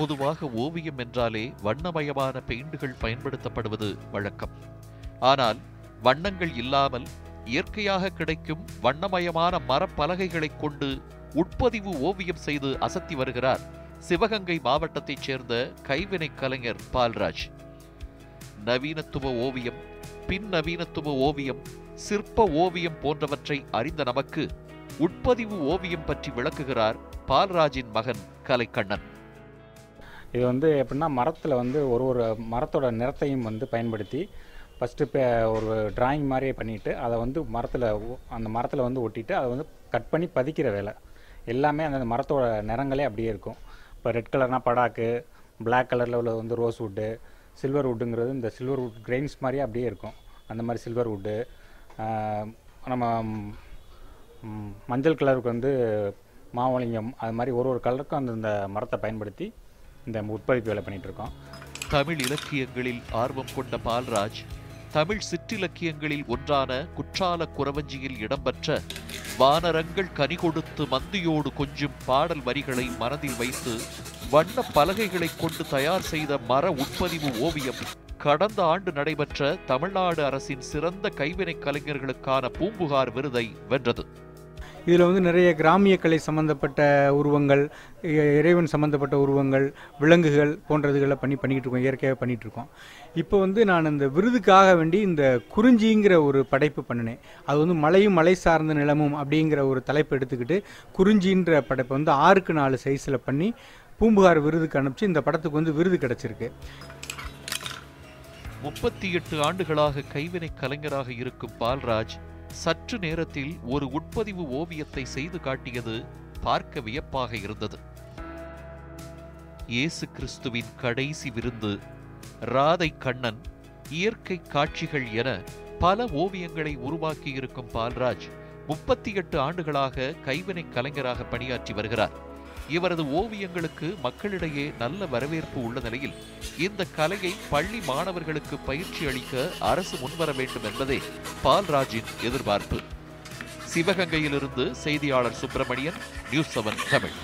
பொதுவாக ஓவியம் என்றாலே வண்ணமயமான பெயிண்டுகள் பயன்படுத்தப்படுவது வழக்கம். ஆனால் வண்ணங்கள் இல்லாமல் இயற்கையாக கிடைக்கும் வண்ணமயமான மரப்பலகைகளைக் கொண்டு உட்பதிவு ஓவியம் செய்து அசத்தி வருகிறார் சிவகங்கை மாவட்டத்தைச் சேர்ந்த கைவினைக் கலைஞர் பால்ராஜ். நவீனத்துவ ஓவியம் பின் நவீனத்துவ ஓவியம் சிற்ப ஓவியம் போன்றவற்றை அறிந்த நமக்கு உட்பதிவு ஓவியம் பற்றி விளக்குகிறார் பால்ராஜின் மகன் கலைக்கண்ணன். இது வந்து எப்படின்னா மரத்தில் வந்து ஒரு ஒரு மரத்தோட நிறத்தையும் வந்து பயன்படுத்தி ஃபஸ்ட்டு இப்போ ஒரு டிராயிங் மாதிரியே பண்ணிவிட்டு அதை வந்து மரத்தில் அந்த மரத்தில் வந்து ஒட்டிட்டு அதை வந்து கட் பண்ணி பதிக்கிற வேலை. எல்லாமே அந்த மரத்தோட நிறங்களே அப்படியே இருக்கும். இப்போ ரெட் கலர்னால் படாக்கு பிளாக் கலரில் உள்ள வந்து ரோஸ் வுட்டு சில்வர் வுட்டுங்கிறது இந்த சில்வர் வுட் கிரெயின்ஸ் மாதிரியே அப்படியே இருக்கும். அந்த மாதிரி சில்வர் வுட்டு நம்ம மஞ்சள் கலருக்கு வந்து மாவளிங்கம் அது மாதிரி ஒரு ஒரு கலருக்கும் அந்தந்த மரத்தை பயன்படுத்தி இந்த உட்பதிப்பு வேலை பண்ணிட்டு இருக்கோம் தமிழ் இலக்கியங்களில் ஆர்வம் கொண்ட பால்ராஜ் தமிழ் சிற்றிலக்கியங்களில் ஒன்றான குற்றால குறவஞ்சியில் இடம்பெற்ற வானரங்கள் கனி கொடுத்து மந்தியோடு கொஞ்சும் பாடல் வரிகளை மனதில் வைத்து வண்ண பலகைகளைக் கொண்டு தயார் செய்த மர உட்பதிவு ஓவியம் கடந்த ஆண்டு நடைபெற்ற தமிழ்நாடு அரசின் சிறந்த கைவினைக் கலைஞர்களுக்கான பூம்புகார் விருதை வென்றது. இதில் வந்து நிறைய கிராமிய கலை சம்மந்தப்பட்ட உருவங்கள் இ- இறைவன் சம்மந்தப்பட்ட உருவங்கள் விலங்குகள் போன்றதுகளை பண்ணி பண்ணிக்கிட்டு இருக்கோம் இயற்கையாக பண்ணிகிட்டு இருக்கோம். இப்போ வந்து நான் இந்த விருதுக்காக வேண்டி இந்த குறிஞ்சிங்கிற ஒரு படைப்பு பண்ணினேன். அது வந்து மலையும் மலை சார்ந்த நிலமும் அப்படிங்கிற ஒரு தலைப்பு எடுத்துக்கிட்டு குறிஞ்சின்ற படைப்பை வந்து ஆறுக்கு நாலு சைஸில் பண்ணி பூம்புகார் விருதுக்கு அனுப்பிச்சு இந்த படத்துக்கு வந்து விருது கிடச்சிருக்கு. முப்பத்தி எட்டு ஆண்டுகளாக கைவினை கலைஞராக இருக்கும் பால்ராஜ் சற்று நேரத்தில் ஒரு உட்பதிவு ஓவியத்தை செய்து காட்டியது பார்க்க வியப்பாக இருந்தது. இயேசு கிறிஸ்துவின் கடைசி விருந்து ராதை கண்ணன் இயற்கை காட்சிகள் என பல ஓவியங்களை உருவாக்கியிருக்கும் பால்ராஜ் முப்பத்தி எட்டு ஆண்டுகளாக கைவினைக் கலைஞராக பணியாற்றி வருகிறார். இவரது ஓவியங்களுக்கு மக்களிடையே நல்ல வரவேற்பு உள்ள நிலையில் இந்த கலையை பள்ளி மாணவர்களுக்கு பயிற்சி அளிக்க அரசு முன்வர வேண்டும் என்பதே பால்ராஜின் எதிர்பார்ப்பு. சிவகங்கையிலிருந்து செய்தியாளர் சுப்பிரமணியன் நியூஸ் செவன் தமிழ்.